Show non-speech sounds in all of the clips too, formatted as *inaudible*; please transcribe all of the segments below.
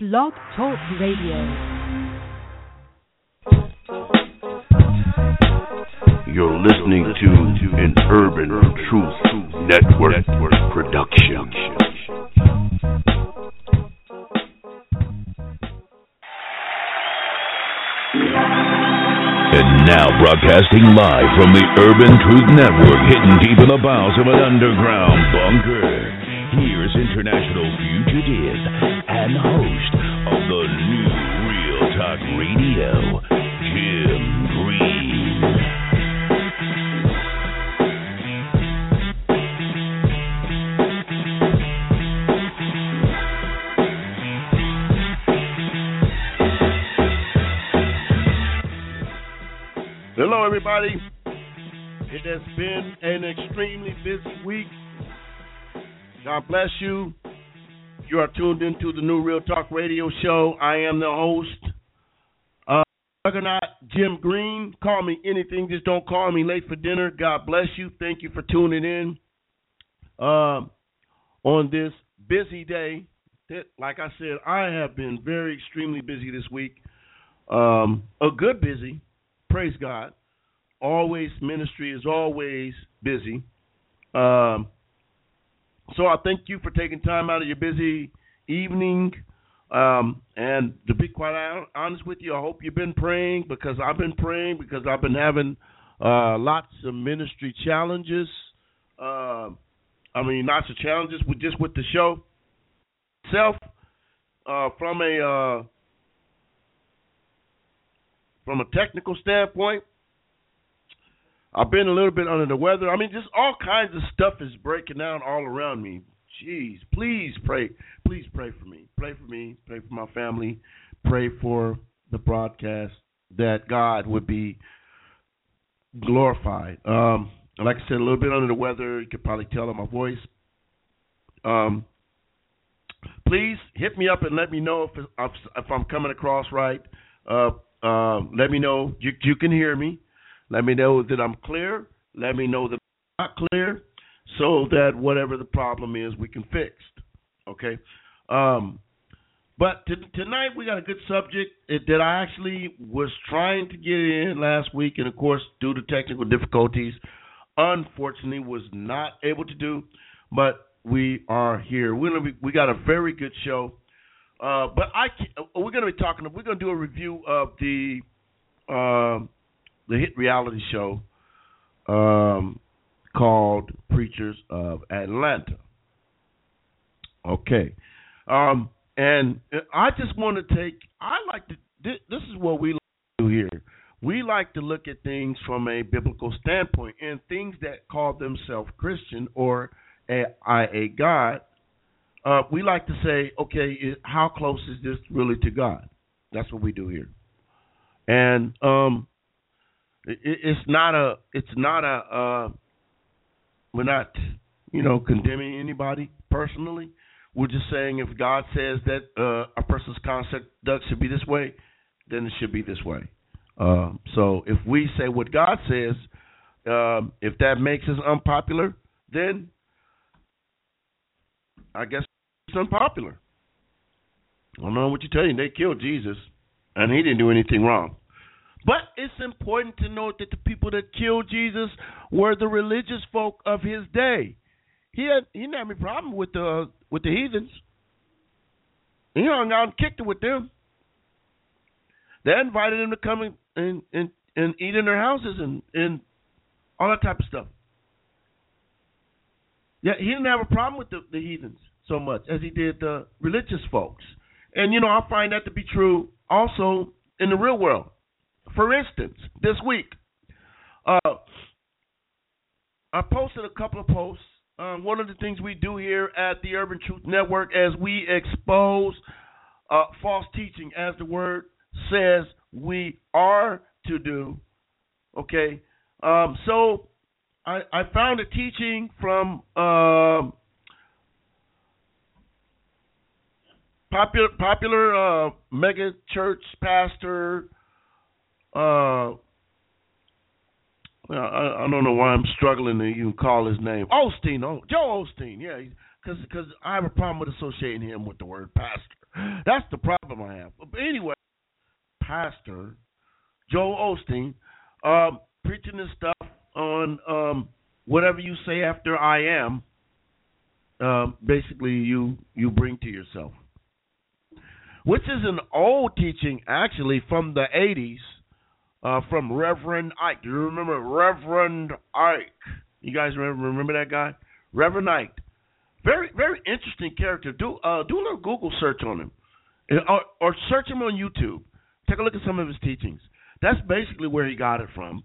Blog Talk Radio. You're listening to an Urban Truth Network production. And now, broadcasting live from the Urban Truth Network, hidden deep in the bowels of an underground bunker. International fugitive and host of the new Real Talk Radio, Jim Green. Hello, everybody. It has been an extremely busy week. God bless you. You are tuned into the new Real Talk Radio show. I am the host, uh, Juggernaut Jim Green. Call me anything, just don't call me late for dinner. God bless you. Thank you for tuning in uh, on this busy day. That, like I said, I have been very extremely busy this week. Um, a good busy, praise God. Always ministry is always busy. Um, so I thank you for taking time out of your busy evening. Um, and to be quite honest with you, I hope you've been praying because I've been praying because I've been having uh, lots of ministry challenges. Uh, I mean, lots of challenges with just with the show itself. Uh, from a uh, from a technical standpoint, I've been a little bit under the weather. I mean, just all kinds of stuff is breaking down all around me. Jeez, please pray. Please pray for me. Pray for me. Pray for my family. Pray for the broadcast that God would be glorified. Um, like I said, a little bit under the weather. You could probably tell on my voice. Um, please hit me up and let me know if if I'm coming across right. Uh, uh, let me know you, you can hear me. Let me know that I'm clear. Let me know that I'm not clear, so that whatever the problem is, we can fix. Okay. Um, but t- tonight we got a good subject that I actually was trying to get in last week, and of course, due to technical difficulties, unfortunately was not able to do. But we are here. We're gonna be, we got a very good show. Uh, but I we're going to be talking. We're going to do a review of the uh, the hit reality show um, called Preachers of Atlanta. Okay, um, and I just want to take. I like to. This, is what we like do here. We like to look at things from a biblical standpoint, and things that call themselves Christian or a, a God uh, we like to say, okay, how close is this really to God? That's what we do here, and um, it, it's not a, it's not a, uh, we're not, you know, condemning anybody personally. We're just saying if God says that uh, a person's conduct should be this way, then it should be this way. Um, so if we say what God says, um, if that makes us unpopular, then I guess it's unpopular. I don't know what you tell you. They killed Jesus, and he didn't do anything wrong. But it's important to note that the people that killed Jesus were the religious folk of his day. He had he didn't have any problem with the with the heathens. He hung out and kicked it with them. They invited him to come and and, and, and eat in their houses and, and all that type of stuff. Yeah, he didn't have a problem with the, the heathens so much as he did the religious folks. And you know, I find that to be true also in the real world. For instance, this week, uh, I posted a couple of posts. Um, one of the things we do here at the Urban Truth Network as we expose uh, false teaching, as the word says we are to do. Okay, um, so I, I, found a teaching from uh, popular popular uh, mega church pastor. Uh, I, I don't know why I'm struggling to even call his name. Osteen, oh, Joel Osteen, yeah, because because I have a problem with associating him with the word pastor. That's the problem I have. But anyway, Pastor Joel Osteen um, preaching this stuff on um, whatever you say after I am. Um, basically, you you bring to yourself, which is an old teaching actually from the '80s, uh, from Reverend Ike. Do you remember Reverend Ike? You guys remember remember that guy, Reverend Ike? Very very interesting character. Do uh, do a little Google search on him, or, or search him on YouTube. Take a look at some of his teachings. That's basically where he got it from.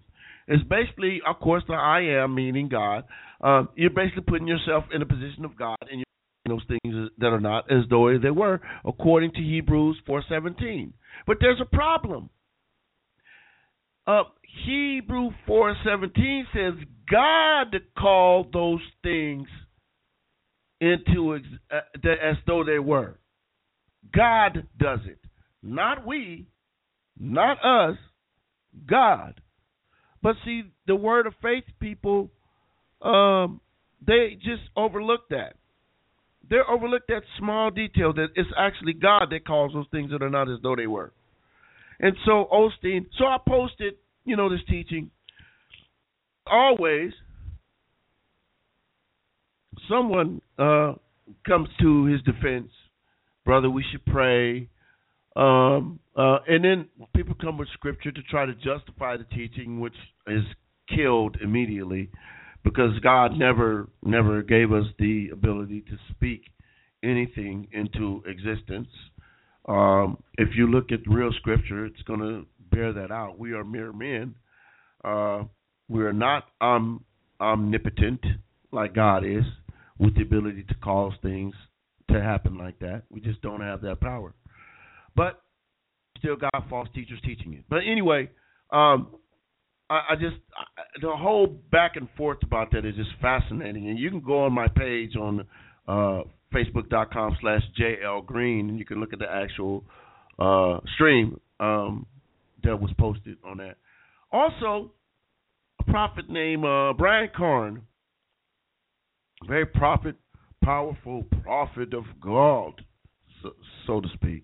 It's basically, of course, the I am meaning God. Uh, you're basically putting yourself in a position of God, and you're those things that are not as though they were, according to Hebrews 4:17. But there's a problem. Uh, Hebrew 4:17 says God called those things into ex- uh, as though they were. God does it, not we, not us. God. But see, the word of faith people, um, they just overlook that. They overlook that small detail that it's actually God that calls those things that are not as though they were. And so Osteen, so I posted, you know, this teaching. Always, someone uh, comes to his defense, brother. We should pray. Um, uh, and then people come with scripture to try to justify the teaching, which is killed immediately, because God never never gave us the ability to speak anything into existence. Um, if you look at real scripture, it's going to bear that out. We are mere men. Uh, we are not um, omnipotent like God is, with the ability to cause things to happen like that. We just don't have that power. But still got false teachers teaching it. But anyway, um, I, I just I, the whole back and forth about that is just fascinating. And you can go on my page on uh, Facebook.com slash JL Green and you can look at the actual uh, stream um, that was posted on that. Also, a prophet named uh, Brian Carn, very prophet, powerful prophet of God, so, so to speak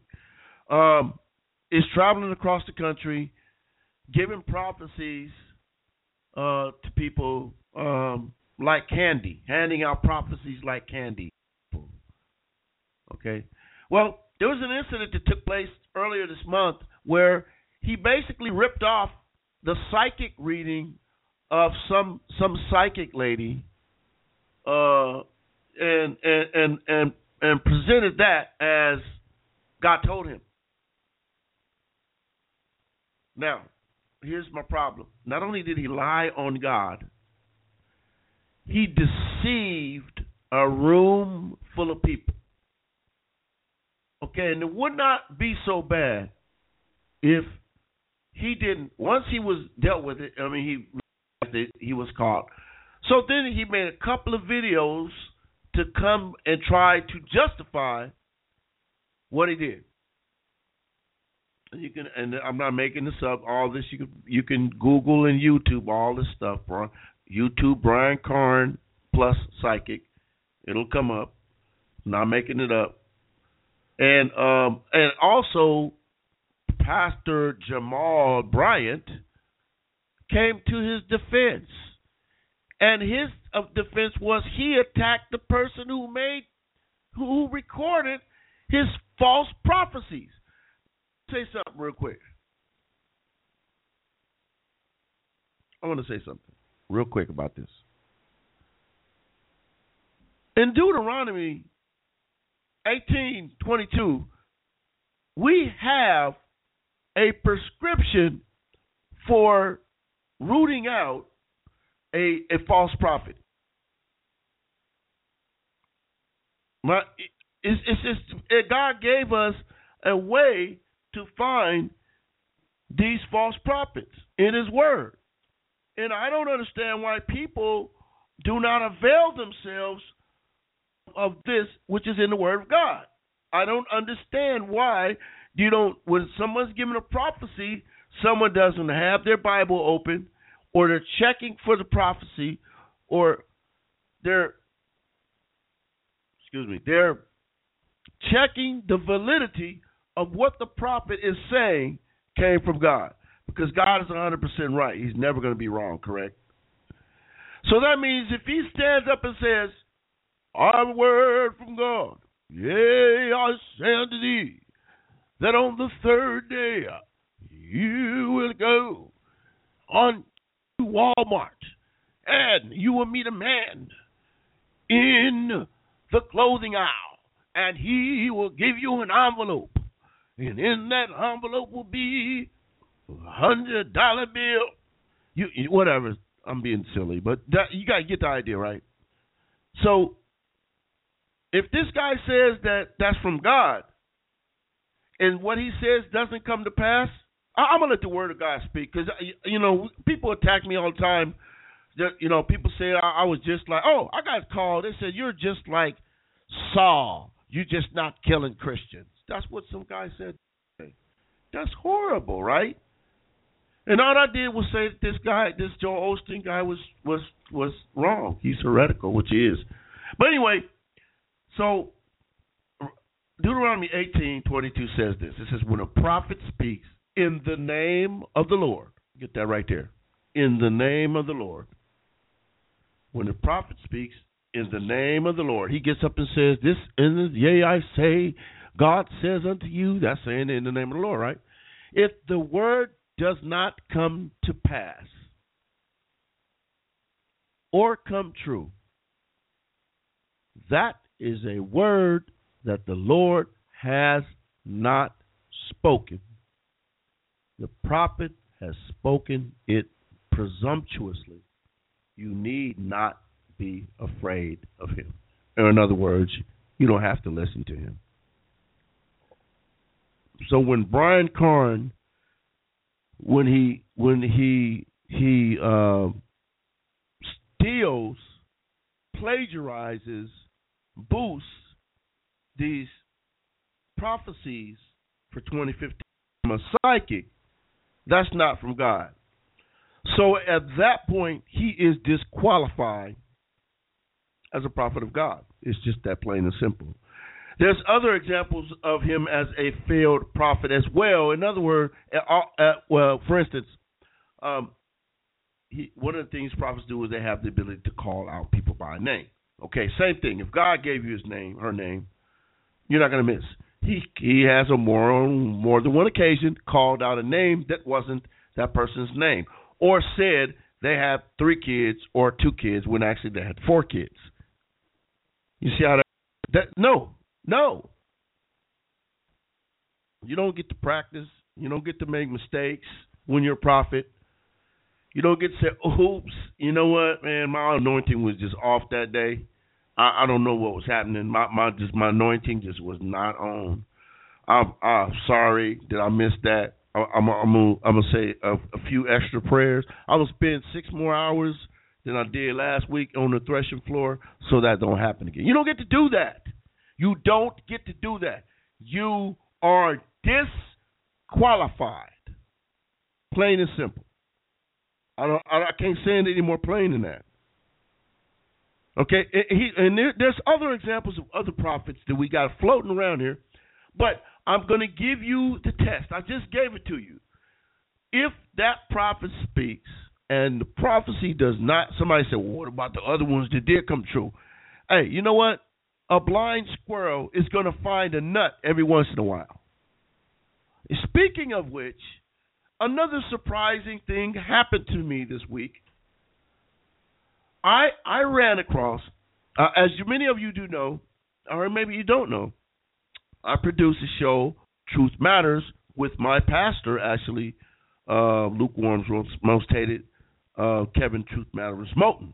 um, is traveling across the country, giving prophecies uh, to people um, like candy, handing out prophecies like candy. Okay. Well, there was an incident that took place earlier this month where he basically ripped off the psychic reading of some some psychic lady, uh, and and and and and presented that as God told him. Now, here's my problem. Not only did he lie on God, he deceived a room full of people. Okay, and it would not be so bad if he didn't. Once he was dealt with it, I mean, he he was caught. So then he made a couple of videos to come and try to justify what he did And you can and I'm not making this up. All this you can you can Google and YouTube all this stuff, bro. YouTube Brian Carn plus psychic. It'll come up. not making it up. And um and also Pastor Jamal Bryant came to his defense. And his uh, defense was he attacked the person who made who recorded his false prophecies say something real quick. I want to say something real quick about this. In Deuteronomy 18:22, we have a prescription for rooting out a, a false prophet. My, it's, it's just it, God gave us a way to find these false prophets in his word. And I don't understand why people do not avail themselves of this which is in the word of God. I don't understand why you don't when someone's given a prophecy, someone doesn't have their Bible open or they're checking for the prophecy or they're excuse me, they're checking the validity of what the prophet is saying came from God. Because God is 100% right. He's never going to be wrong, correct? So that means if he stands up and says, I have a word from God, yea, I say unto thee, that on the third day you will go on to Walmart and you will meet a man in the clothing aisle and he will give you an envelope. And in that envelope will be a hundred dollar bill. You whatever. I'm being silly, but that, you gotta get the idea, right? So if this guy says that that's from God, and what he says doesn't come to pass, I, am gonna let the word of God speak because uh, you know people attack me all the time. You know, people say I, I was just like, oh, I got called. They said you're just like Saul. You're just not killing Christians. That's what some guy said. That's horrible, right? And all I did was say that this guy, this Joel Osteen guy, was was was wrong. He's heretical, which he is. But anyway, so Deuteronomy eighteen twenty two says this. It says, "When a prophet speaks in the name of the Lord, get that right there. In the name of the Lord. When a prophet speaks in the name of the Lord. He gets up and says, This the yea I say, God says unto you, that's saying in the name of the Lord, right? If the word does not come to pass or come true, that is a word that the Lord has not spoken. The prophet has spoken it presumptuously. You need not be afraid of him. Or in other words, you don't have to listen to him. So when Brian Carn, when he when he he uh, steals, plagiarizes, boosts these prophecies for 2015 from a psychic, that's not from God. So at that point, he is disqualified as a prophet of God. It's just that plain and simple. There's other examples of him as a failed prophet as well. In other words, uh, uh, well, for instance, um, he, one of the things prophets do is they have the ability to call out people by name. Okay, same thing. If God gave you his name, her name, you're not going to miss. He he has a more more than one occasion called out a name that wasn't that person's name, or said they have three kids or two kids when actually they had four kids. You see how that, that no, no. You don't get to practice. You don't get to make mistakes when you're a prophet. You don't get to say, "Oops, you know what, man? My anointing was just off that day. I, I don't know what was happening. My my just my anointing just was not on. I'm, I'm sorry that I missed that. I'm I'm gonna, I'm gonna say a, a few extra prayers. I will spend six more hours than I did last week on the threshing floor so that don't happen again. You don't get to do that. You don't get to do that. You are disqualified. Plain and simple. I don't. I can't say it any more plain than that. Okay, he, and there, there's other examples of other prophets that we got floating around here, but I'm going to give you the test. I just gave it to you. If that prophet speaks and the prophecy does not. Somebody said, well, "What about the other ones that did come true?" Hey, you know what? A blind squirrel is going to find a nut every once in a while. Speaking of which, another surprising thing happened to me this week. I I ran across, uh, as many of you do know, or maybe you don't know, I produce a show, Truth Matters, with my pastor, actually, uh, lukewarm's most hated uh, Kevin Truth Matters Moten.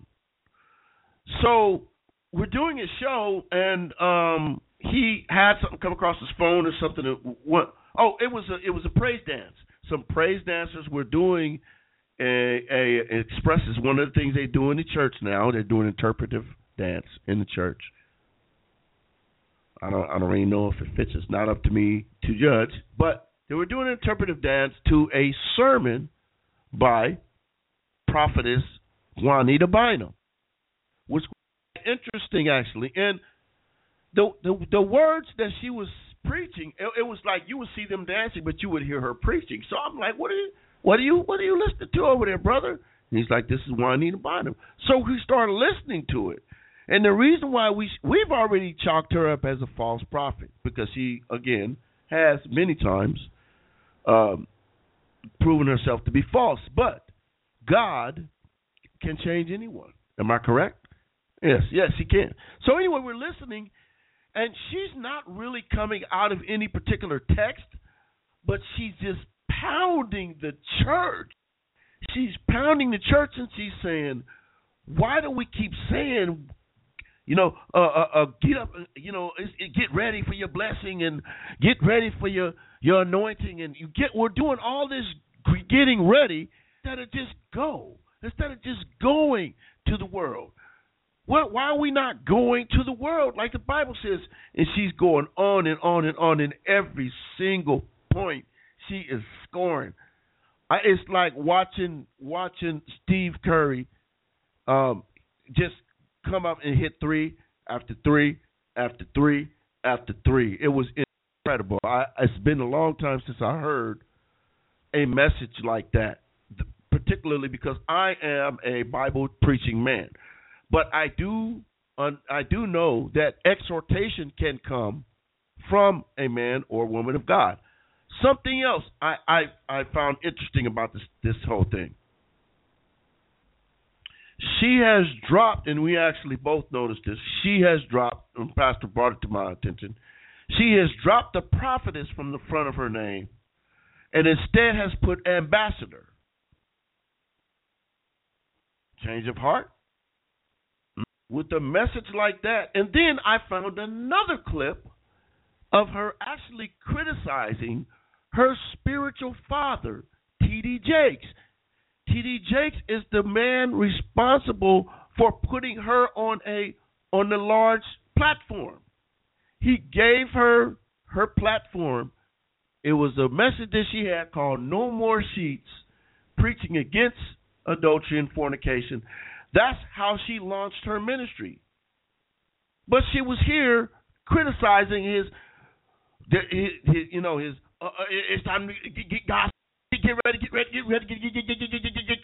So we're doing a show, and um, he had something come across his phone or something. That went, oh, it was a it was a praise dance. Some praise dancers were doing a, a expresses one of the things they do in the church now. They're doing interpretive dance in the church. I don't I don't really know if it fits. It's not up to me to judge, but they were doing an interpretive dance to a sermon by prophetess Juanita Bynum, which was interesting actually. And the the, the words that she was preaching, it, it was like you would see them dancing, but you would hear her preaching. So I'm like, what are you, what are you, what are you listening to over there, brother? And he's like, this is Juanita Bynum. So we started listening to it. And the reason why we we've already chalked her up as a false prophet because she again has many times um, proven herself to be false. But God can change anyone. Am I correct? Yes, yes, He can. So anyway, we're listening, and she's not really coming out of any particular text, but she's just pounding the church. She's pounding the church, and she's saying, "Why do we keep saying you know, uh, uh, uh, get up, you know, get ready for your blessing and get ready for your your anointing, and you get. We're doing all this getting ready instead of just go, instead of just going to the world. Well, why are we not going to the world like the Bible says? And she's going on and on and on in every single point. She is scoring. I, it's like watching watching Steve Curry um, just come up and hit three after three after three after three. It was incredible. I, it's been a long time since I heard a message like that, particularly because I am a Bible preaching man. But I do I do know that exhortation can come from a man or woman of God. Something else I, I, I found interesting about this this whole thing. She has dropped, and we actually both noticed this. She has dropped, and Pastor brought it to my attention. She has dropped the prophetess from the front of her name and instead has put ambassador. Change of heart? With a message like that. And then I found another clip of her actually criticizing her spiritual father, T.D. Jakes. T.D. Jakes is the man responsible for putting her on a on the large platform. He gave her her platform. It was a message that she had called "No More Sheets," preaching against adultery and fornication. That's how she launched her ministry. But she was here criticizing his, his, his you know, his. Uh, it's time to get gospel get ready, get ready, get ready, get, get, get, get, get, get, get.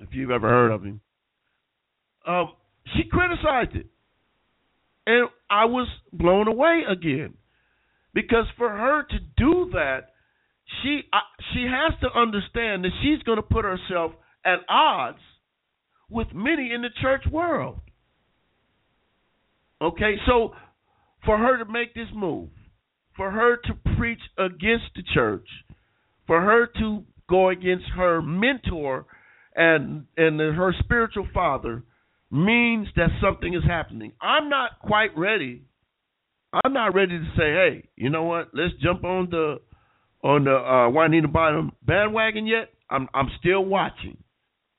If you've ever heard of him, um, she criticized it, and I was blown away again, because for her to do that, she uh, she has to understand that she's going to put herself at odds with many in the church world. Okay, so for her to make this move, for her to preach against the church, for her to go against her mentor and and her spiritual father means that something is happening. I'm not quite ready. I'm not ready to say, hey, you know what? Let's jump on the on the uh, Juanita Bynum bandwagon yet. I'm I'm still watching.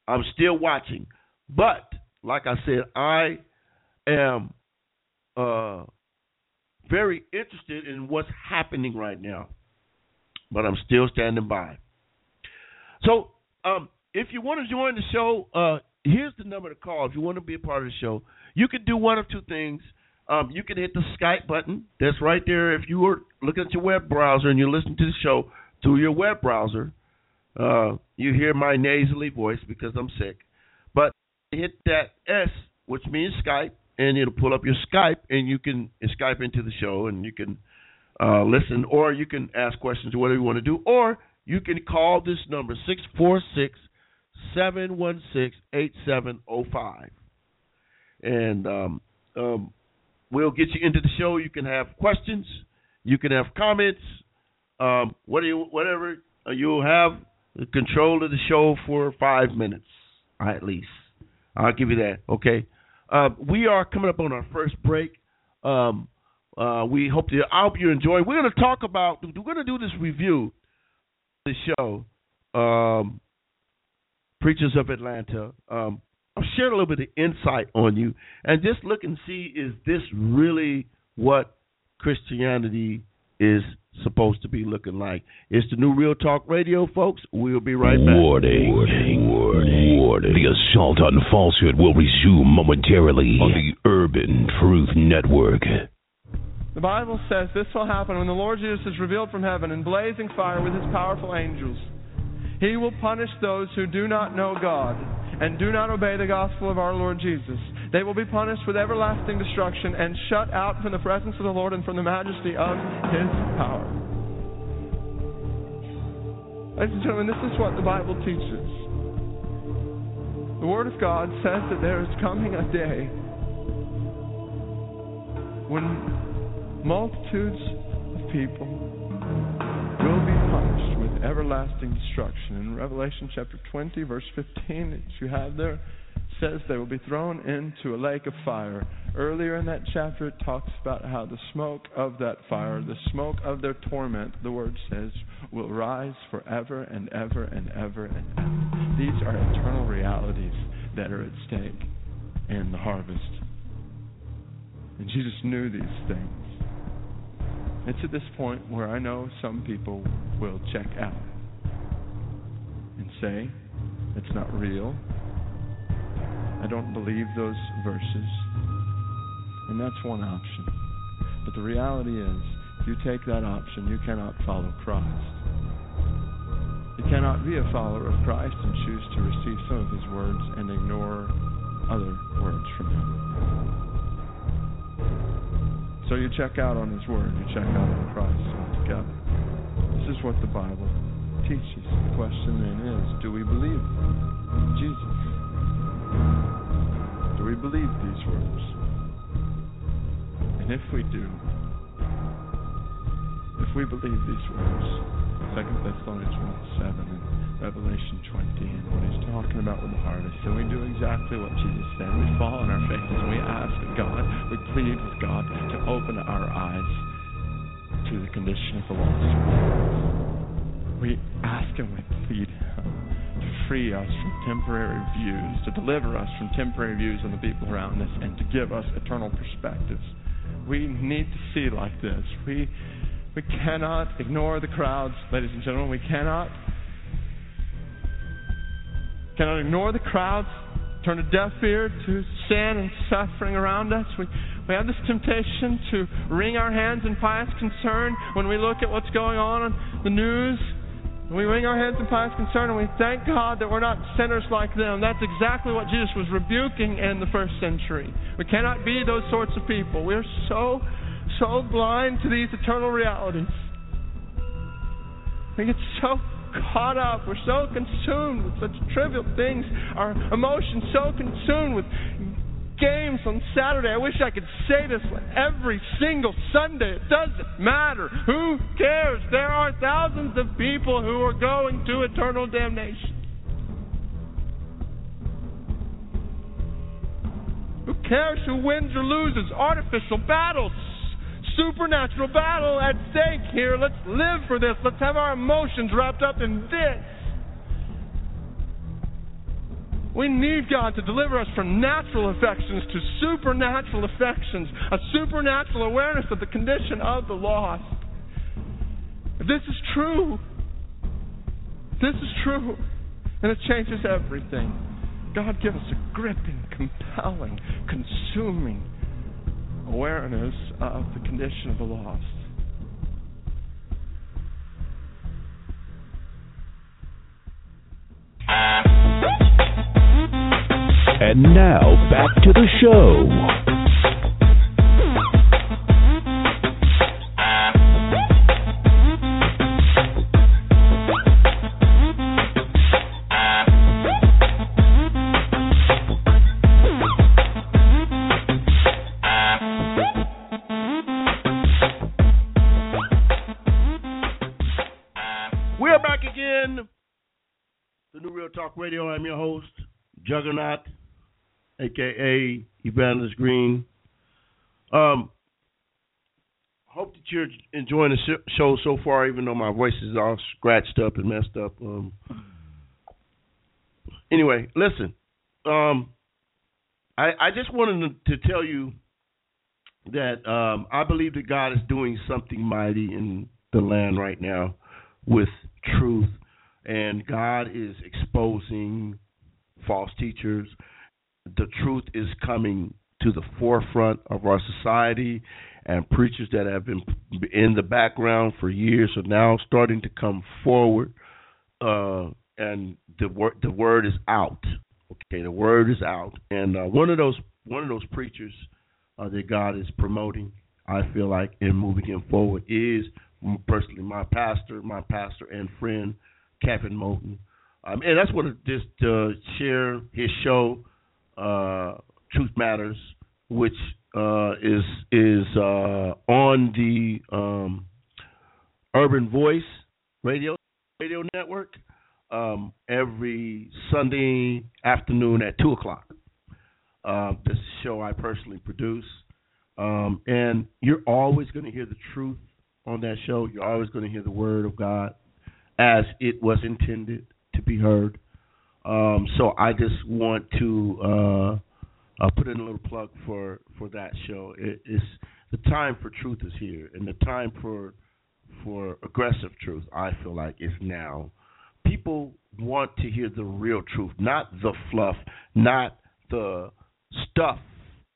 I'm still watching. But like I said, I am uh, very interested in what's happening right now but I'm still standing by. So, um, if you want to join the show, uh, here's the number to call. If you want to be a part of the show, you can do one of two things. Um, you can hit the Skype button. That's right there. If you are looking at your web browser and you're listening to the show through your web browser, uh, you hear my nasally voice because I'm sick. Hit that S, which means Skype, and it'll pull up your Skype, and you can Skype into the show, and you can uh, listen, or you can ask questions or whatever you want to do, or you can call this number six four six seven one six eight seven zero five, And um, um, we'll get you into the show. You can have questions, you can have comments, um, what you, whatever. Uh, you'll have the control of the show for five minutes, at least. I'll give you that, okay? Uh, we are coming up on our first break. Um, uh, we hope to. I hope you enjoy. We're going to talk about. We're going to do this review, the show, um, preachers of Atlanta. Um, I'll share a little bit of insight on you, and just look and see is this really what Christianity is supposed to be looking like. It's the new Real Talk Radio, folks. We'll be right back. Warning. Warning. Warning. Warning. The assault on falsehood will resume momentarily on the Urban Truth Network. The Bible says this will happen when the Lord Jesus is revealed from heaven in blazing fire with his powerful angels. He will punish those who do not know God and do not obey the gospel of our Lord Jesus. They will be punished with everlasting destruction and shut out from the presence of the Lord and from the majesty of his power. Ladies and gentlemen, this is what the Bible teaches. The Word of God says that there is coming a day when multitudes of people everlasting destruction. In Revelation chapter 20, verse 15, that you have there, says they will be thrown into a lake of fire. Earlier in that chapter, it talks about how the smoke of that fire, the smoke of their torment, the word says, will rise forever and ever and ever and ever. These are eternal realities that are at stake in the harvest. And Jesus knew these things. It's at this point where I know some people will check out and say, it's not real. I don't believe those verses. And that's one option. But the reality is, if you take that option, you cannot follow Christ. You cannot be a follower of Christ and choose to receive some of his words and ignore other words from him. So you check out on his word, you check out on Christ altogether. This is what the Bible teaches. The question then is do we believe Jesus? Do we believe these words? And if we do, if we believe these words, 2 Thessalonians 1 7 and Revelation 20, and when he's talking about with the harvest, then we do exactly what Jesus said. We fall on our faces and we ask God, we plead with God to open our eyes to the condition of the lost. We ask Him, we plead Him to free us from temporary views, to deliver us from temporary views on the people around us, and to give us eternal perspectives. We need to see like this. We we cannot ignore the crowds, ladies and gentlemen. We cannot cannot ignore the crowds, turn a deaf ear to sin and suffering around us. We, we have this temptation to wring our hands in pious concern when we look at what's going on on the news. We wring our hands in pious concern and we thank God that we're not sinners like them. That's exactly what Jesus was rebuking in the first century. We cannot be those sorts of people. We're so, so blind to these eternal realities. We get so caught up. We're so consumed with such trivial things. Our emotions so consumed with games on Saturday. I wish I could say this every single Sunday. It doesn't matter. Who cares? There are thousands of people who are going to eternal damnation. Who cares who wins or loses? Artificial battles supernatural battle at stake here. Let's live for this. Let's have our emotions wrapped up in this. We need God to deliver us from natural affections to supernatural affections, a supernatural awareness of the condition of the lost. If this is true, this is true, and it changes everything. God give us a gripping, compelling, consuming awareness of the condition of the lost. And now back to the show. Aka Evangelist Green. Um, hope that you're enjoying the show so far, even though my voice is all scratched up and messed up. Um, anyway, listen. Um, I, I just wanted to, tell you that um, I believe that God is doing something mighty in the land right now with truth and God is exposing false teachers. The truth is coming to the forefront of our society, and preachers that have been in the background for years are now starting to come forward, uh, and the word the word is out. Okay, the word is out, and uh, one of those one of those preachers uh, that God is promoting, I feel like, in moving him forward is personally my pastor, my pastor and friend, Kevin Moten. Um, and that's what just uh, share his show, uh, Truth Matters, which uh, is is uh, on the um, Urban Voice Radio Radio Network um, every Sunday afternoon at two o'clock. Uh, this show I personally produce, um, and you're always going to hear the truth on that show. You're always going to hear the word of God as it was intended to be heard. Um, so I just want to uh, uh, put in a little plug for for that show. It, it's the time for truth is here, and the time for for aggressive truth. I feel like is now. People want to hear the real truth, not the fluff, not the stuff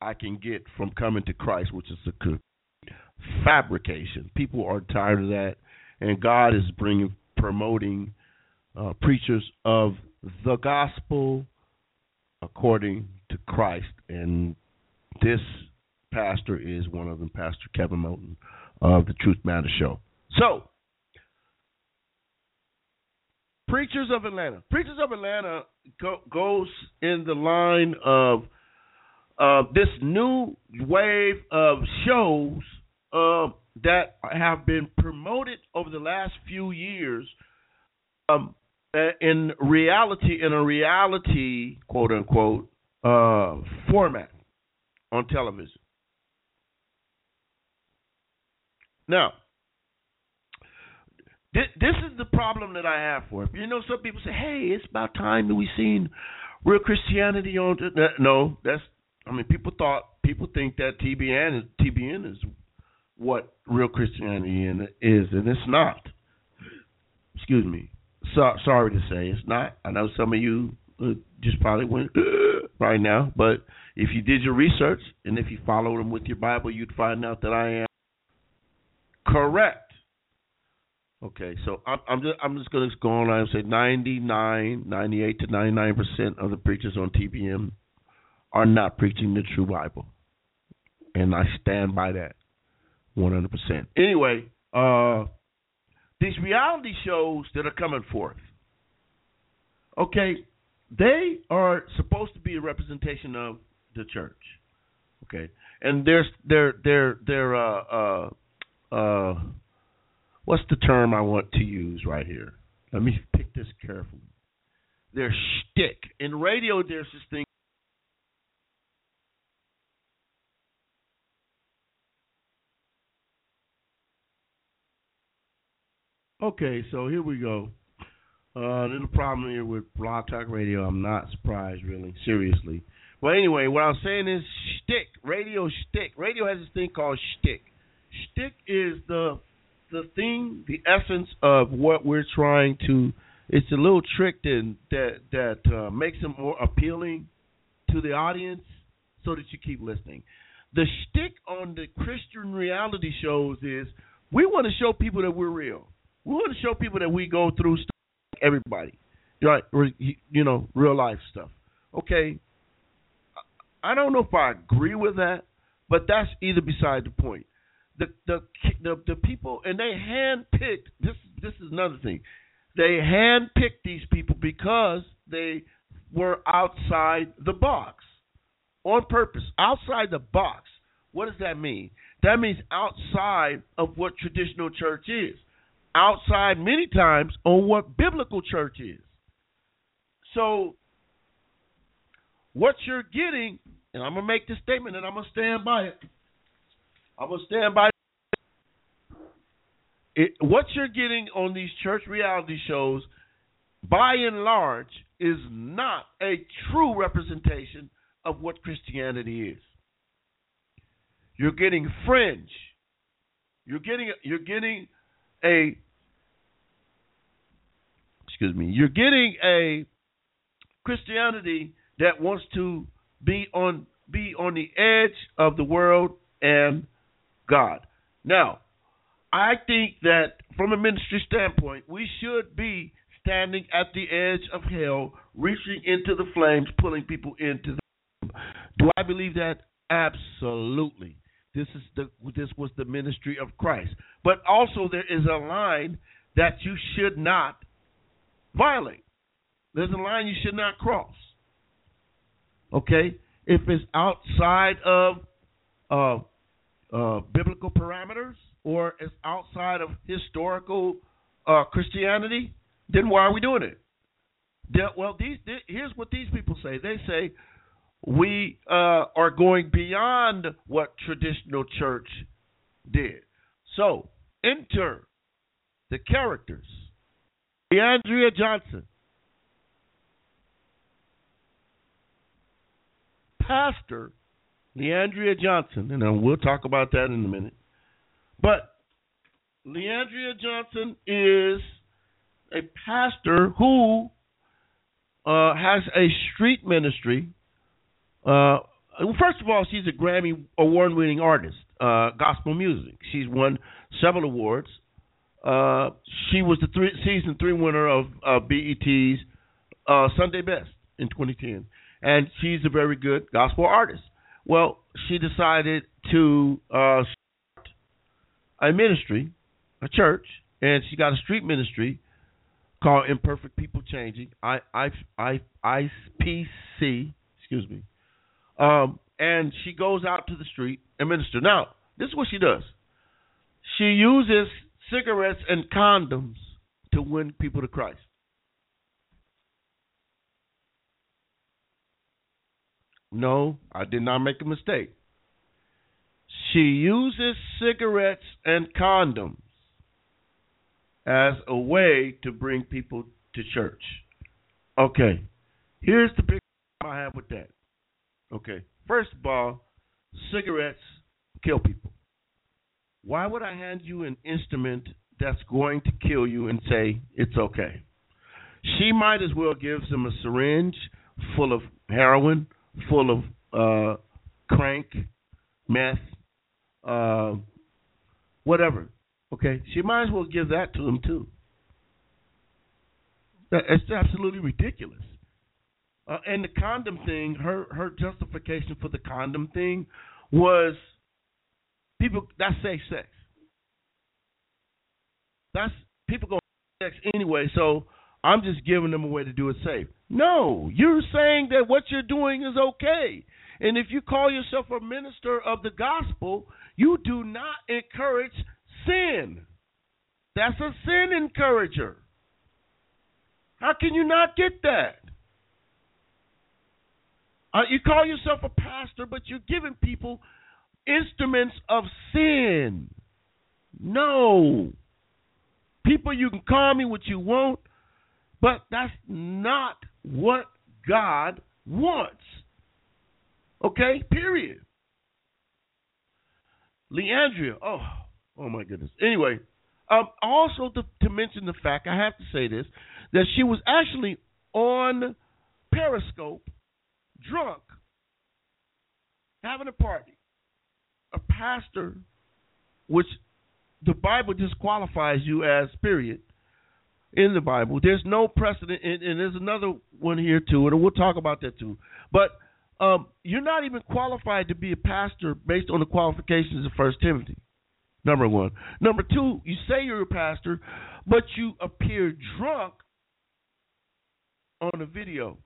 I can get from coming to Christ, which is a fabrication. People are tired of that, and God is bringing promoting uh, preachers of the gospel according to Christ, and this pastor is one of them, Pastor Kevin Moten of the Truth Matter Show. So, Preachers of Atlanta. Preachers of Atlanta go, goes in the line of uh, this new wave of shows uh, that have been promoted over the last few years um, in reality, in a reality, quote unquote, uh, format on television. Now, this, this is the problem that I have for it. You know, some people say, "Hey, it's about time that we seen real Christianity on." No, that's. I mean, people thought people think that TBN is TBN is what real Christianity is, and it's not. Excuse me. So, sorry to say, it's not. I know some of you uh, just probably went *gasps* right now, but if you did your research and if you followed them with your Bible, you'd find out that I am correct. Okay, so I'm, I'm just I'm just going to go on and say 99, 98 to 99 percent of the preachers on TBN are not preaching the true Bible, and I stand by that 100 percent. Anyway, uh, these reality shows that are coming forth, okay, they are supposed to be a representation of the church, okay, and there's they're they're they're uh uh uh what's the term I want to use right here? Let me *laughs* pick this carefully. Their shtick in radio. There's this thing. Okay, so here we go. Uh, little problem here with Blog Talk Radio. I'm not surprised, really, seriously. Well, anyway, what I'm saying is shtick, radio shtick. Radio has this thing called shtick. Shtick is the the thing, the essence of what we're trying to. It's a little trick that that that uh, makes it more appealing to the audience, so that you keep listening. The shtick on the Christian reality shows is we want to show people that we're real. We want to show people that we go through stuff like everybody, right? You know, real life stuff. Okay, I don't know if I agree with that, but that's either beside the point the the the, the people and they handpicked this this is another thing. They handpicked these people because they were outside the box. On purpose. Outside the box. What does that mean? That means outside of what traditional church is. Outside many times on what biblical church is. So what you're getting, and I'm gonna make this statement and I'm gonna stand by it. I'm gonna stand by it. What you're getting on these church reality shows, by and large, is not a true representation of what Christianity is. You're getting fringe. You're getting you're getting a excuse me. You're getting a Christianity that wants to be on be on the edge of the world and God. Now, I think that from a ministry standpoint, we should be standing at the edge of hell, reaching into the flames, pulling people into the. Do I believe that? Absolutely. This is the this was the ministry of Christ. But also there is a line that you should not violate. There's a line you should not cross. Okay? If it's outside of uh, uh, biblical parameters or it's outside of historical uh, Christianity, then why are we doing it? well, these, here's what these people say. They say we uh, are going beyond what traditional church did. So enter the characters. Le'Andria Johnson, Pastor Le'Andria Johnson, and we'll talk about that in a minute. But Le'Andria Johnson is a pastor who uh, has a street ministry. Uh, first of all, she's a Grammy award-winning artist, uh, gospel music. She's won several awards. Uh, she was the three, season three winner of BET's uh, Sunday Best in 2010, and she's a very good gospel artist. Well, she decided to uh, start a ministry, a church, and she got a street ministry called Imperfect People Changing, I I I IPC, excuse me. Um, and she goes out to the street and minister. Now, this is what she does. She uses cigarettes and condoms to win people to Christ. No, I did not make a mistake. She uses cigarettes and condoms as a way to bring people to church. Okay, here's the big problem I have with that. Okay, first of all, cigarettes kill people. Why would I hand you an instrument that's going to kill you and say it's okay? She might as well give them a syringe full of heroin, full of uh, crank, meth, uh, whatever. Okay, she might as well give that to them too. It's absolutely ridiculous. Uh, and the condom thing, her her justification for the condom thing was people that's safe sex. That's people go sex anyway, so I'm just giving them a way to do it safe. No, you're saying that what you're doing is okay. And if you call yourself a minister of the gospel, you do not encourage sin. That's a sin encourager. How can you not get that? Uh, you call yourself a pastor, but you're giving people instruments of sin. No. People, you can call me what you want, but that's not what God wants. Okay? Period. Le'Andria, oh, Oh my goodness. Anyway, um, also to, to mention the fact, I have to say this, that she was actually on Periscope, drunk, having a party. A pastor, which the Bible disqualifies you as, period, in the Bible. There's no precedent, and, and there's another one here too, and we'll talk about that too. But um, you're not even qualified to be a pastor based on the qualifications of First Timothy. Number one. Number two, you say you're a pastor, but you appear drunk on a video.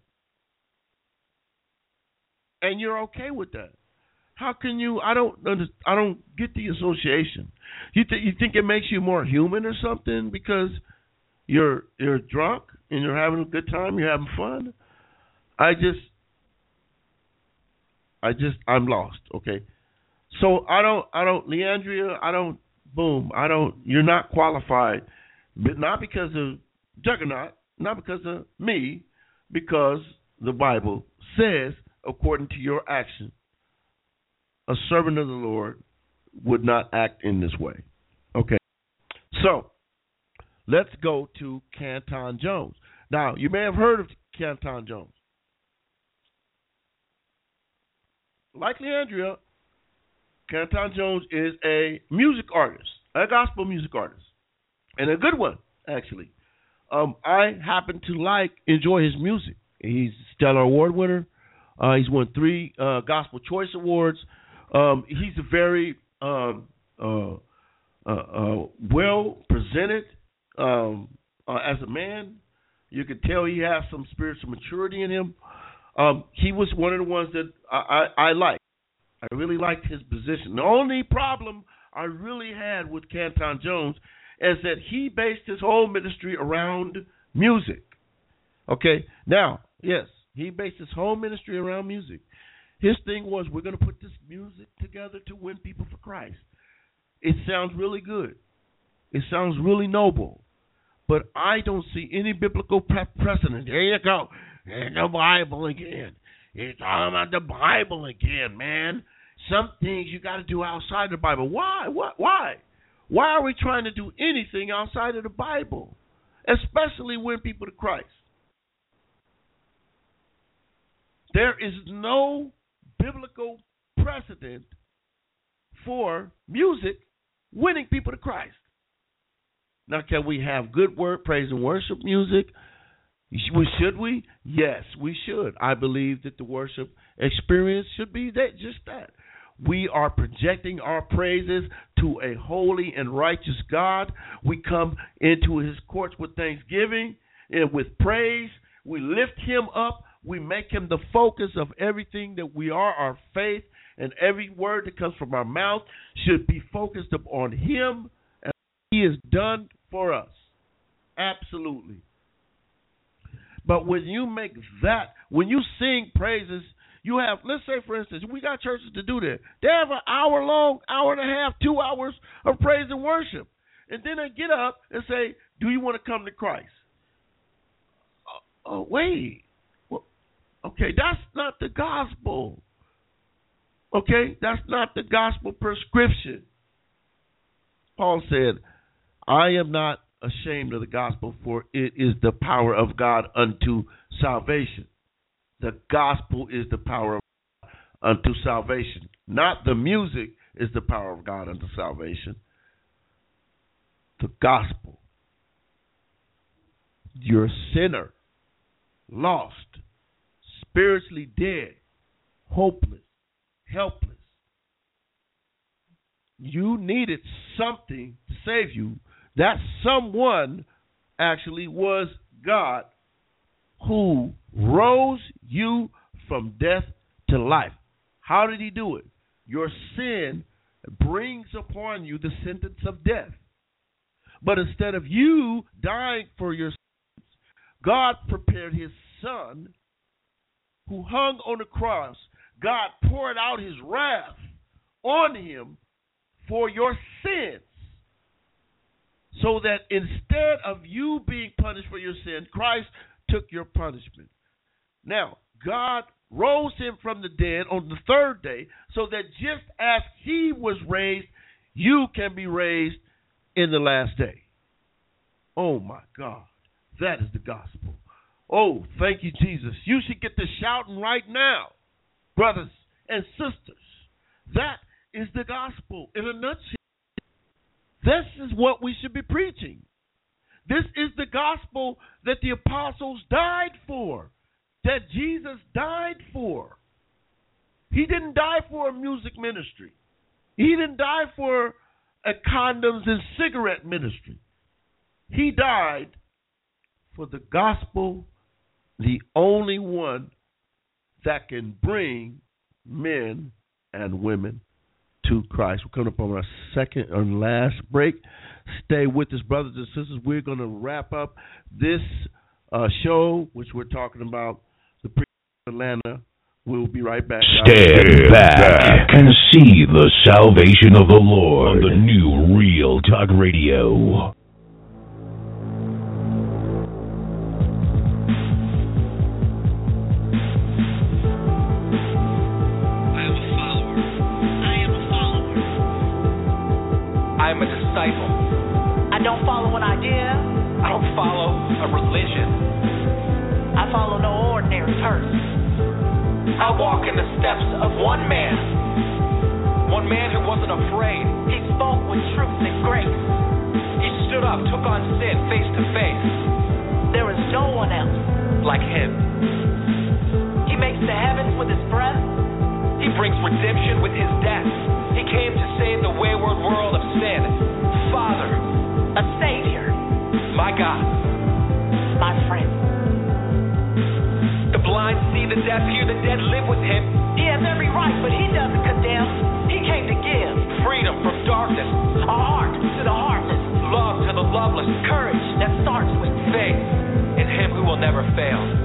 And you're okay with that. How can you? I don't. I don't get the association. You think you think it makes you more human or something because you're you're drunk and you're having a good time, you're having fun. I just, I just, I'm lost. Okay, so I don't, I don't, Le'Andria, I don't, boom, I don't, you're not qualified, but not because of Juggernaut, not because of me, because the Bible says, according to your action, a servant of the Lord would not act in this way. Okay. So, let's go to Canton Jones. Now, you may have heard of Canton Jones. like Le'Andria, Canton Jones is a music artist, a gospel music artist, and a good one actually. Um, I happen to like enjoy his music. He's a Stellar Award winner. Uh, he's won three uh, Gospel Choice Awards. Um, he's a very um, uh, uh, uh well presented um, uh, as a man. You can tell he has some spiritual maturity in him. Um, he was one of the ones that I, I, I liked. I really liked his position. The only problem I really had with Canton Jones is that he based his whole ministry around music. Okay, now, yes, he based his whole ministry around music. His thing was, we're going to put this music together to win people for Christ. It sounds really good. It sounds really noble. But I don't see any biblical precedent. There you go. In the Bible again. You're talking about the Bible again, man. Some things you got to do outside of the Bible. Why? What? Why? Why are we trying to do anything outside of the Bible, especially win people to Christ? There is no biblical precedent for music winning people to Christ. Now, can we have good word, praise, and worship music? Should we? Yes, we should. I believe that the worship experience should be that just that. We are projecting our praises to a holy and righteous God. We come into his courts with thanksgiving and with praise. We lift him up. We make him the focus of everything that we are. Our faith and every word that comes from our mouth should be focused upon him and he has done for us. Absolutely. But when you make that, when you sing praises you have, let's say, for instance, we got churches to do that. They have an hour long, hour and a half, two hours of praise and worship. And then they get up and say, Do you want to come to Christ? Oh wait. Okay, that's not the gospel. Okay, that's not the gospel prescription. Paul said, I am not ashamed of the gospel, for it is the power of God unto salvation. The gospel is the power of God unto salvation. Not the music is the power of God unto salvation. The gospel. You're a sinner, lost, spiritually dead, hopeless, helpless. You needed something to save you. That someone actually was God who rose you from death to life. How did he do it? Your sin brings upon you the sentence of death. But instead of you dying for your sins, God prepared his son who hung on the cross. God poured out his wrath on him for your sins. So that instead of you being punished for your sin, Christ took your punishment. Now, God rose him from the dead on the third day so that just as he was raised, you can be raised in the last day. Oh my God. That is the gospel. Oh, thank you, Jesus. You should get to shouting right now, brothers and sisters. That is the gospel in a nutshell. This is what we should be preaching. This is the gospel that the apostles died for, that Jesus died for. He didn't die for a music ministry. He didn't die for a condoms and cigarette ministry. He died for the gospel, the only one that can bring men and women to Christ. We're coming up on our second and last break. Stay with us, brothers and sisters. We're going to wrap up this uh, show, which we're talking about the pre Atlanta. We'll be right back. Stand back and see the salvation of the Lord on the new Real Talk Radio. Person. I walk in the steps of one man, one man who wasn't afraid. He spoke with truth and grace. He stood up, took on sin face to face. There is no one else like him. He makes the heavens with his breath. He brings redemption with his death. He came to save the wayward world of sin. Father, a savior, my God, my friend. The deaf hear, the dead live with him. He has every right, but he doesn't condemn. He came to give freedom from darkness, a heart to the heartless, love to the loveless, courage that starts with faith in him who will never fail.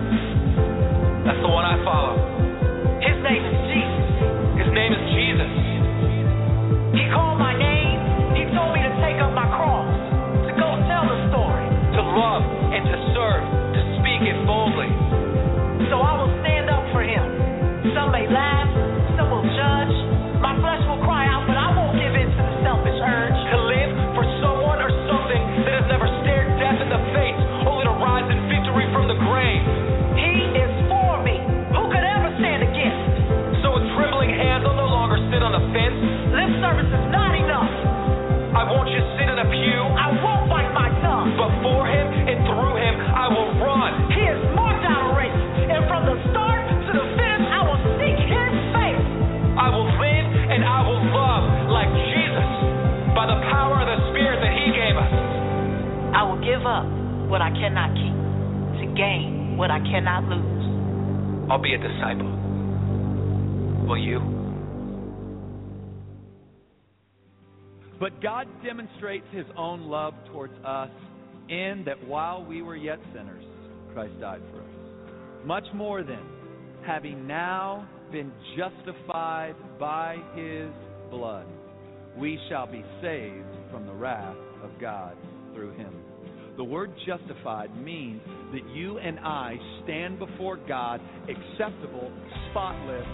What I cannot keep to gain what I cannot lose. I'll be a disciple. Will you? But God demonstrates his own love towards us in that while we were yet sinners, Christ died for us. Much more than having now been justified by his blood, we shall be saved from the wrath of God through him. The word justified means that you and I stand before God acceptable, spotless,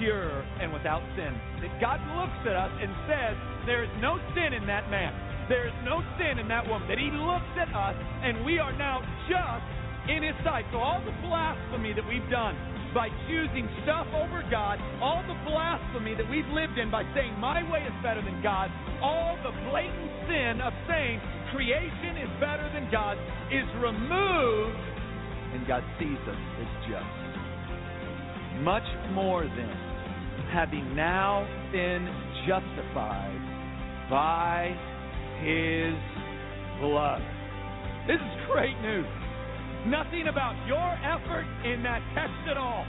pure, and without sin. That God looks at us and says, There is no sin in that man. There is no sin in that woman. That He looks at us and we are now just in His sight. So all the blasphemy that we've done by choosing stuff over God, all the blasphemy that we've lived in by saying my way is better than God, all the blatant sin of saying creation is better than God is removed, and God sees us as just. Much more than having now been justified by His blood. This is great news. Nothing about your effort in that test at all.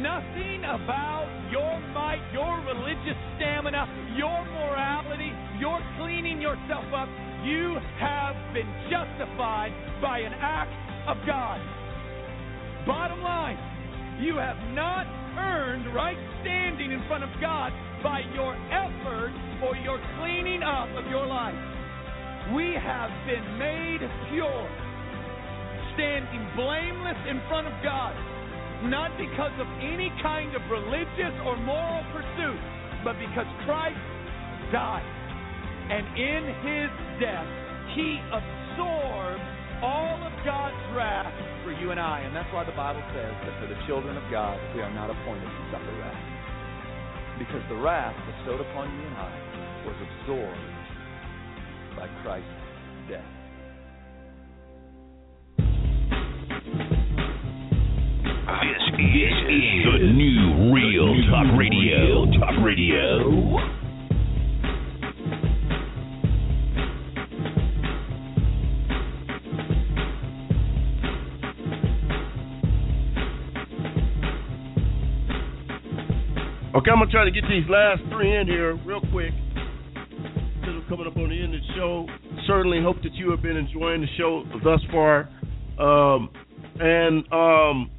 Nothing about your might, your religious stamina, your morality, your cleaning yourself up. You have been justified by an act of God. Bottom line, you have not earned right standing in front of God by your effort or your cleaning up of your life. We have been made pure standing blameless in front of God, not because of any kind of religious or moral pursuit, but because Christ died. And in his death, he absorbed all of God's wrath for you and I. And that's why the Bible says that for the children of God, we are not appointed to suffer wrath. Because the wrath bestowed upon you and I was absorbed by Christ's death. This is the new Real Talk Radio. Talk Radio. Okay, I'm gonna try to get these last three in here real quick. Because we're coming up on the end of the show. Certainly hope that you have been enjoying the show thus far. Um, and um,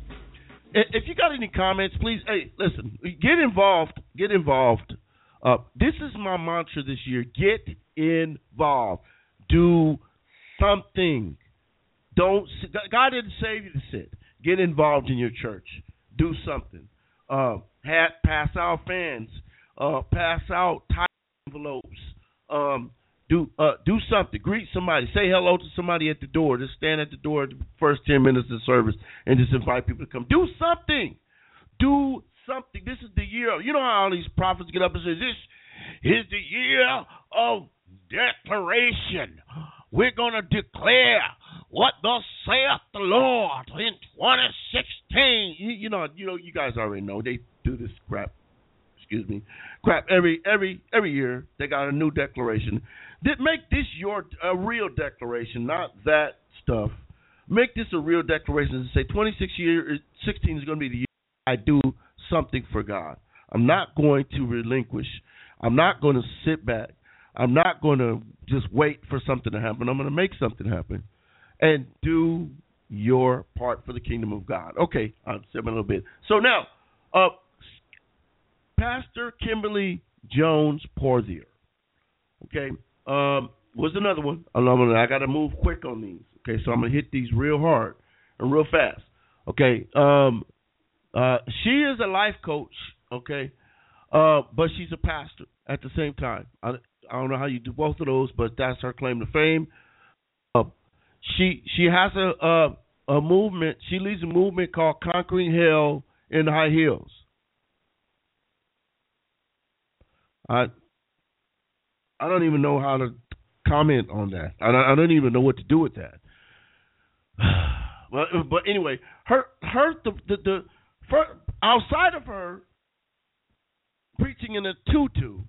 if you got any comments, please, hey, listen, get involved. Get involved. Uh, this is my mantra this year: get involved. Do something. Don't. God didn't save you to sit. Get involved in your church. Do something. Uh, hat, pass out fans. Uh, pass out tie envelopes. Um, do uh, do something. Greet somebody. Say hello to somebody at the door. Just stand at the door the first ten minutes of service and just invite people to come. Do something. do something. This is the year. You know how all these prophets get up and say, "This is the year of declaration. We're going to declare what thus saith the Lord in 2016." You, you know, you know, you guys already know they do this crap. Excuse me, crap every every every year. They got a new declaration. Did make this your a real declaration, not that stuff. Make this a real declaration and say 26 year 16 is going to be the year I do something for God. I'm not going to relinquish. I'm not going to sit back. I'm not going to just wait for something to happen. I'm going to make something happen and do your part for the kingdom of God. Okay, I'll say a little bit. So now, uh, Pastor Kimberly Jones Pothier. Okay, um, was another one. I got to move quick on these. Okay, so I'm gonna hit these real hard and real fast. Okay, um, uh, she is a life coach. Okay, uh, but she's a pastor at the same time. I, I don't know how you do both of those, but that's her claim to fame. Uh, she she has a, a a movement. She leads a movement called Conquering Hell in High Heels. I I don't even know how to comment on that. I don't, I don't even know what to do with that. *sighs* well, but anyway, her her the the, the for, outside of her preaching in a tutu,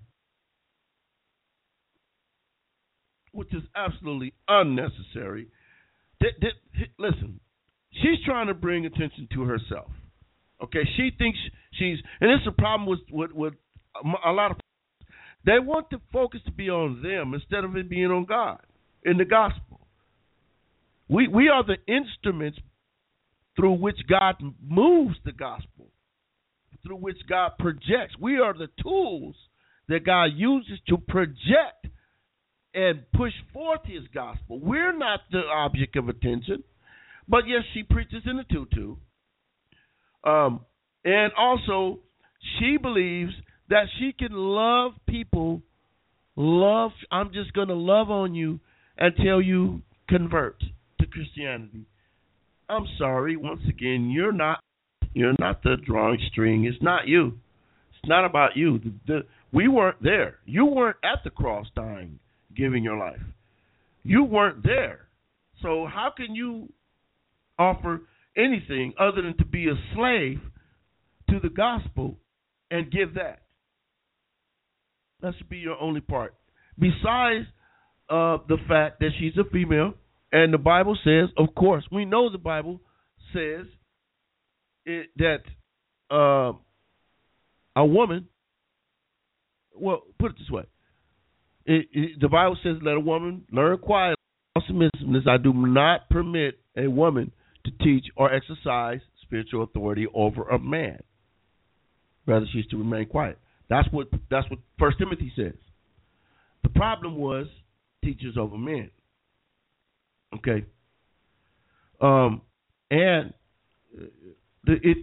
which is absolutely unnecessary. Listen, she's trying to bring attention to herself. Okay, she thinks she's, and is a problem with with, with a lot of they want the focus to be on them instead of it being on God in the gospel. We we are the instruments through which God moves the gospel, through which God projects. We are the tools that God uses to project and push forth his gospel. We're not the object of attention. But yes, she preaches in the tutu. Um, and also, she believes that she can love people, love, I'm just going to love on you until you convert to Christianity. I'm sorry, once again, you're not you're not the drawing string. It's not you. It's not about you. The, the, we weren't there. You weren't at the cross dying, giving your life. You weren't there. So how can you offer anything other than to be a slave to the gospel and give that? That should be your only part. Besides uh, the fact that she's a female, and the Bible says, of course, we know the Bible says it, that uh, a woman, well, put it this way. It, it, the Bible says, let a woman learn quietly. I do not permit a woman to teach or exercise spiritual authority over a man. Rather, she's to remain quiet. That's what that's what First Timothy says. The problem was teachers over men. Okay. Um, and it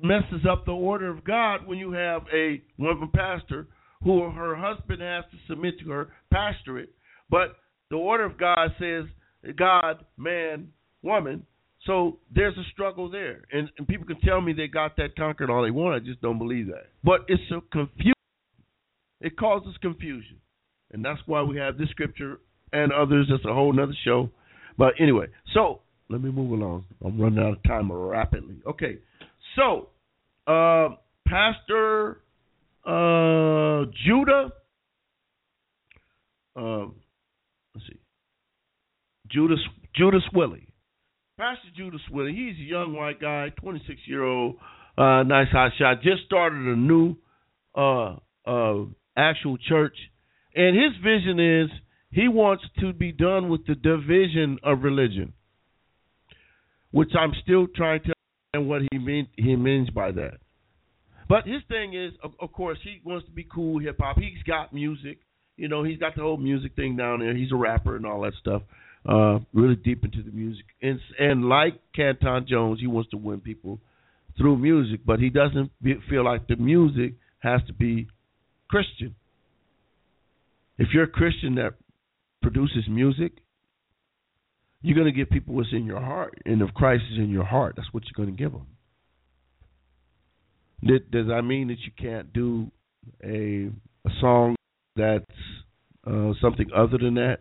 messes up the order of God when you have a woman pastor who her husband has to submit to her pastorate, but the order of God says God, man, woman. So there's a struggle there, and, and people can tell me they got that conquered all they want. I just don't believe that. But it's a confusion. It causes confusion, and that's why we have this scripture and others. That's a whole other show. But anyway, so let me move along. I'm running out of time rapidly. Okay, so uh, Pastor uh, Judah. Uh, let's see. Judas Judah Swilley. Pastor Judah Swilley, he's a young white guy, 26 year old, uh, nice hot shot. Just started a new uh, uh, actual church, and his vision is he wants to be done with the division of religion, which I'm still trying to understand what he mean he means by that. But his thing is, of, of course, he wants to be cool hip hop. He's got music, you know, he's got the whole music thing down there. He's a rapper and all that stuff uh, really deep into the music. And, and like Canton Jones, he wants to win people through music, but he doesn't be, feel like the music has to be Christian. If you're a Christian that produces music, you're going to give people what's in your heart. And if Christ is in your heart, that's what you're going to give them. Does that mean that you can't do a a song that's uh, something other than that?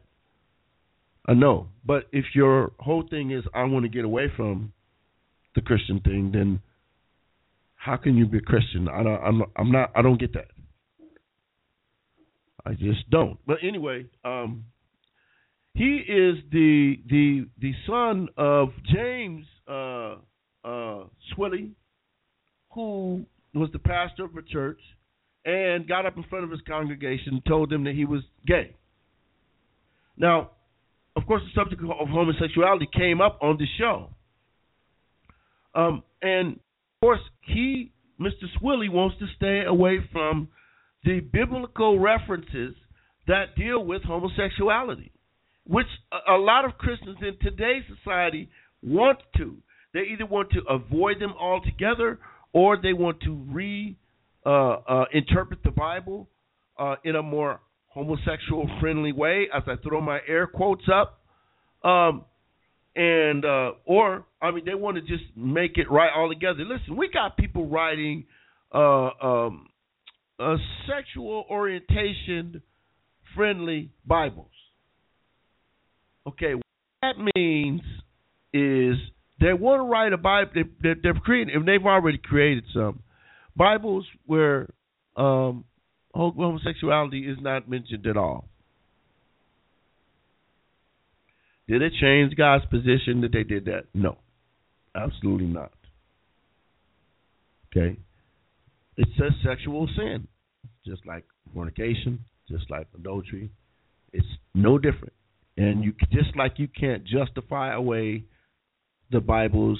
Uh, no. But if your whole thing is I want to get away from the Christian thing, then how can you be a Christian? I don't, I'm, I'm not. I don't get that. I just don't. But anyway, um, he is the the the son of James uh, uh, Swilley, who was the pastor of a church and got up in front of his congregation and told them that he was gay. Now, of course, the subject of homosexuality came up on the show. Um, and of course, he, Mr. Swilley, wants to stay away from the biblical references that deal with homosexuality, which a, a lot of Christians in today's society want to. They either want to avoid them altogether or they want to re uh, uh, interpret the Bible uh, in a more homosexual friendly way as I throw my air quotes up. Um, and uh, or I mean they want to just make it right all together. Listen, we got people writing uh, um, sexual orientation friendly Bibles. Okay, what that means is they want to write a Bible. They, they're creating, if they've already created some Bibles where um, homosexuality is not mentioned at all. Did it change God's position that they did that? No, absolutely not. Okay, it says sexual sin, just like fornication, just like adultery. It's no different, and you just like you can't justify away the Bible's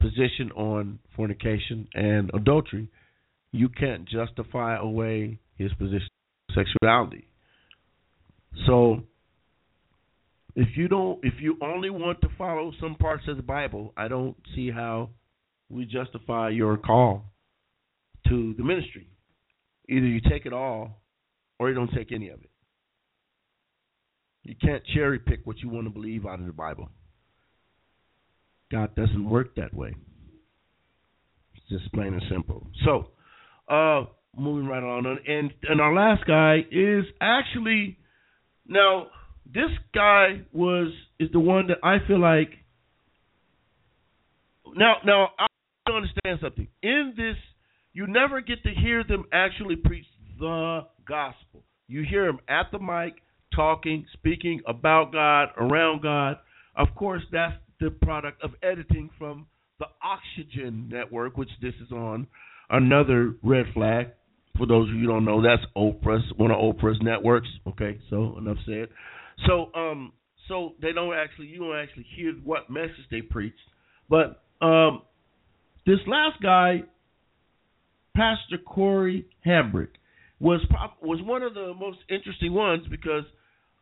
position on fornication and adultery, you can't justify away his position on sexuality. So if you don't if you only want to follow some parts of the Bible, I don't see how we justify your call to the ministry. Either you take it all or you don't take any of it. You can't cherry pick what you want to believe out of the Bible. God doesn't work that way. It's just plain and simple. So, uh, moving right on, and and our last guy is actually now this guy was is the one that I feel like now now I understand something in this you never get to hear them actually preach the gospel. You hear them at the mic talking, speaking about God, around God. Of course, that's the product of editing from the Oxygen Network, which this is on. Another red flag. For those of you who don't know, that's Oprah's one of Oprah's networks. Okay, so enough said. So um, so they don't actually you don't actually hear what message they preach. But um, this last guy, Pastor Corey Hambrick, was was one of the most interesting ones because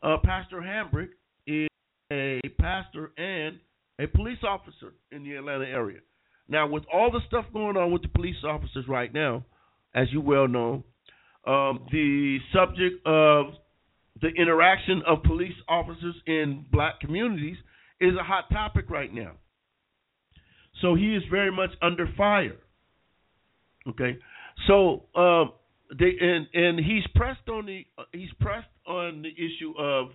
uh, Pastor Hambrick is a pastor and a police officer in the Atlanta area. Now, with all the stuff going on with the police officers right now, as you well know, um, the subject of the interaction of police officers in black communities is a hot topic right now. So he is very much under fire. Okay, so um, they and and he's pressed on the he's pressed on the issue of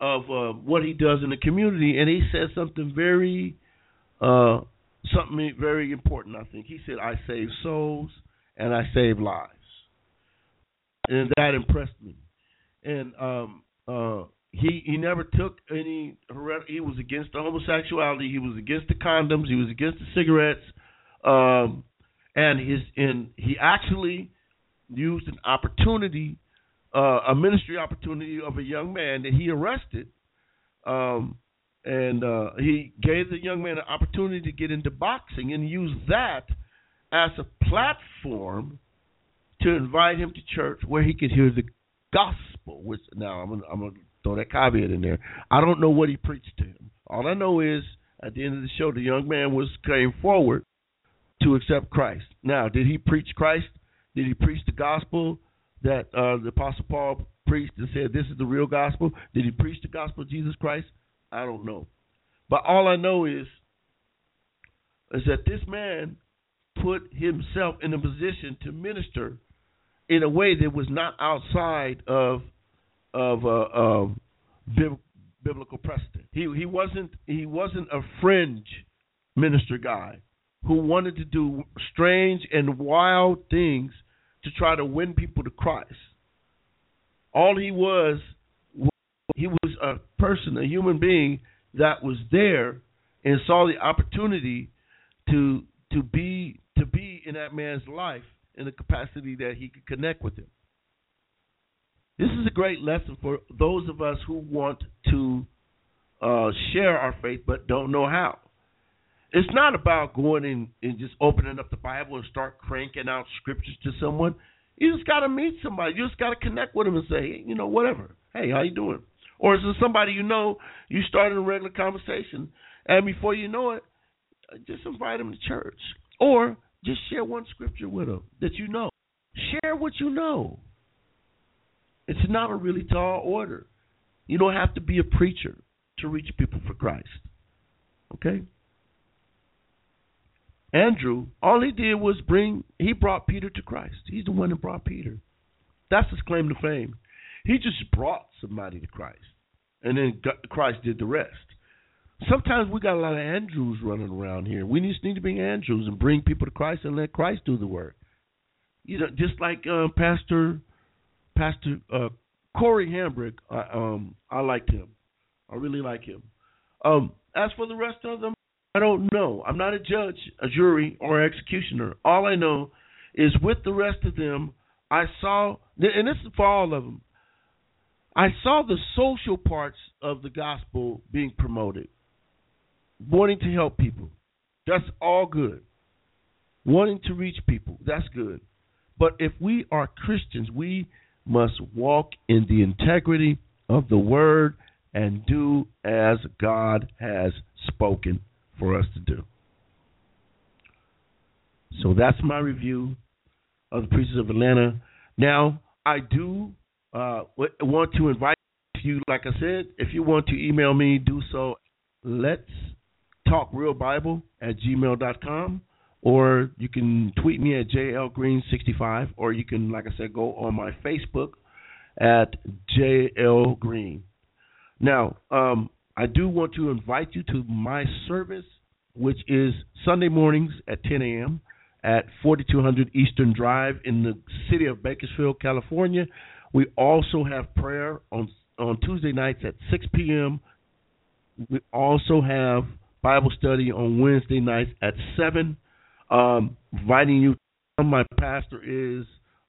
of uh, what he does in the community, and he said something very, uh, something very important. I think he said, "I save souls and I save lives," and that impressed me. And um, uh, he he never took any. He was against the homosexuality. He was against the condoms. He was against the cigarettes. Um, and his and he actually used an opportunity uh, a ministry opportunity of a young man that he arrested, um, and uh, he gave the young man an opportunity to get into boxing and use that as a platform to invite him to church where he could hear the gospel. Which now I'm gonna, I'm gonna throw that caveat in there. I don't know what he preached to him. All I know is at the end of the show, the young man was came forward to accept Christ. Now, did he preach Christ? Did he preach the gospel? that uh, the Apostle Paul preached and said this is the real gospel? Did he preach the gospel of Jesus Christ? I don't know. But all I know is is that this man put himself in a position to minister in a way that was not outside of of uh, bib- biblical precedent. He he wasn't he wasn't a fringe minister guy who wanted to do strange and wild things to try to win people to Christ. All he was he was a person, a human being that was there and saw the opportunity to to be to be in that man's life in the capacity that he could connect with him. This is a great lesson for those of us who want to uh, share our faith but don't know how. It's not about going in and just opening up the Bible and start cranking out scriptures to someone. You just got to meet somebody. You just got to connect with them and say, hey, you know, whatever. Hey, how you doing? Or is it somebody you know? You start in a regular conversation, and before you know it, just invite them to church, or just share one scripture with them that you know. Share what you know. It's not a really tall order. You don't have to be a preacher to reach people for Christ. Okay? Andrew, all he did was bring, he brought Peter to Christ. He's the one that brought Peter. That's his claim to fame. He just brought somebody to Christ, and then Christ did the rest. Sometimes we got a lot of Andrews running around here. We just need to be Andrews and bring people to Christ and let Christ do the work. You know, just like uh, Pastor Pastor uh, Corey Hambrick, I, um, I liked him. I really like him. Um, as for the rest of them, I don't know. I'm not a judge, a jury, or executioner. All I know is with the rest of them, I saw, and this is for all of them. I saw the social parts of the gospel being promoted, wanting to help people. That's all good. Wanting to reach people, that's good. But if we are Christians, we must walk in the integrity of the word and do as God has spoken for us to do. So that's my review of the Preachers of Atlanta. Now, I do uh, want to invite you, like I said, if you want to email me, do so. Let's talk real Bible at gmail.com, or you can tweet me at jlgreen65, or you can, like I said, go on my Facebook at jlgreen. Now, um, I do want to invite you to my service, which is Sunday mornings at 10 a.m. at 4200 Eastern Drive in the city of Bakersfield, California. We also have prayer on on Tuesday nights at 6 p.m. We also have Bible study on Wednesday nights at 7. Um, inviting you. My pastor is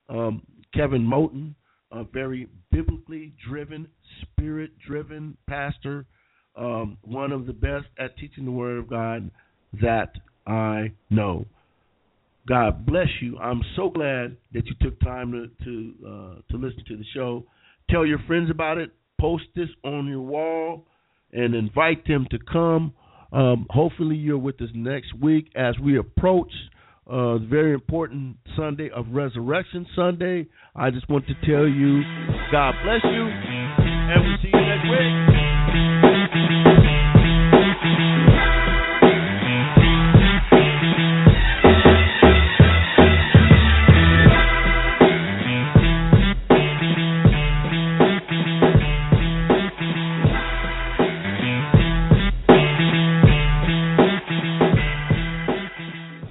um, Kevin Moten, a very biblically driven, spirit driven pastor, um, one of the best at teaching the Word of God that I know. God bless you. I'm so glad that you took time to to uh, to listen to the show. Tell your friends about it. Post this on your wall and invite them to come. Um, hopefully, you're with us next week as we approach uh, the very important Sunday of Resurrection Sunday. I just want to tell you, God bless you,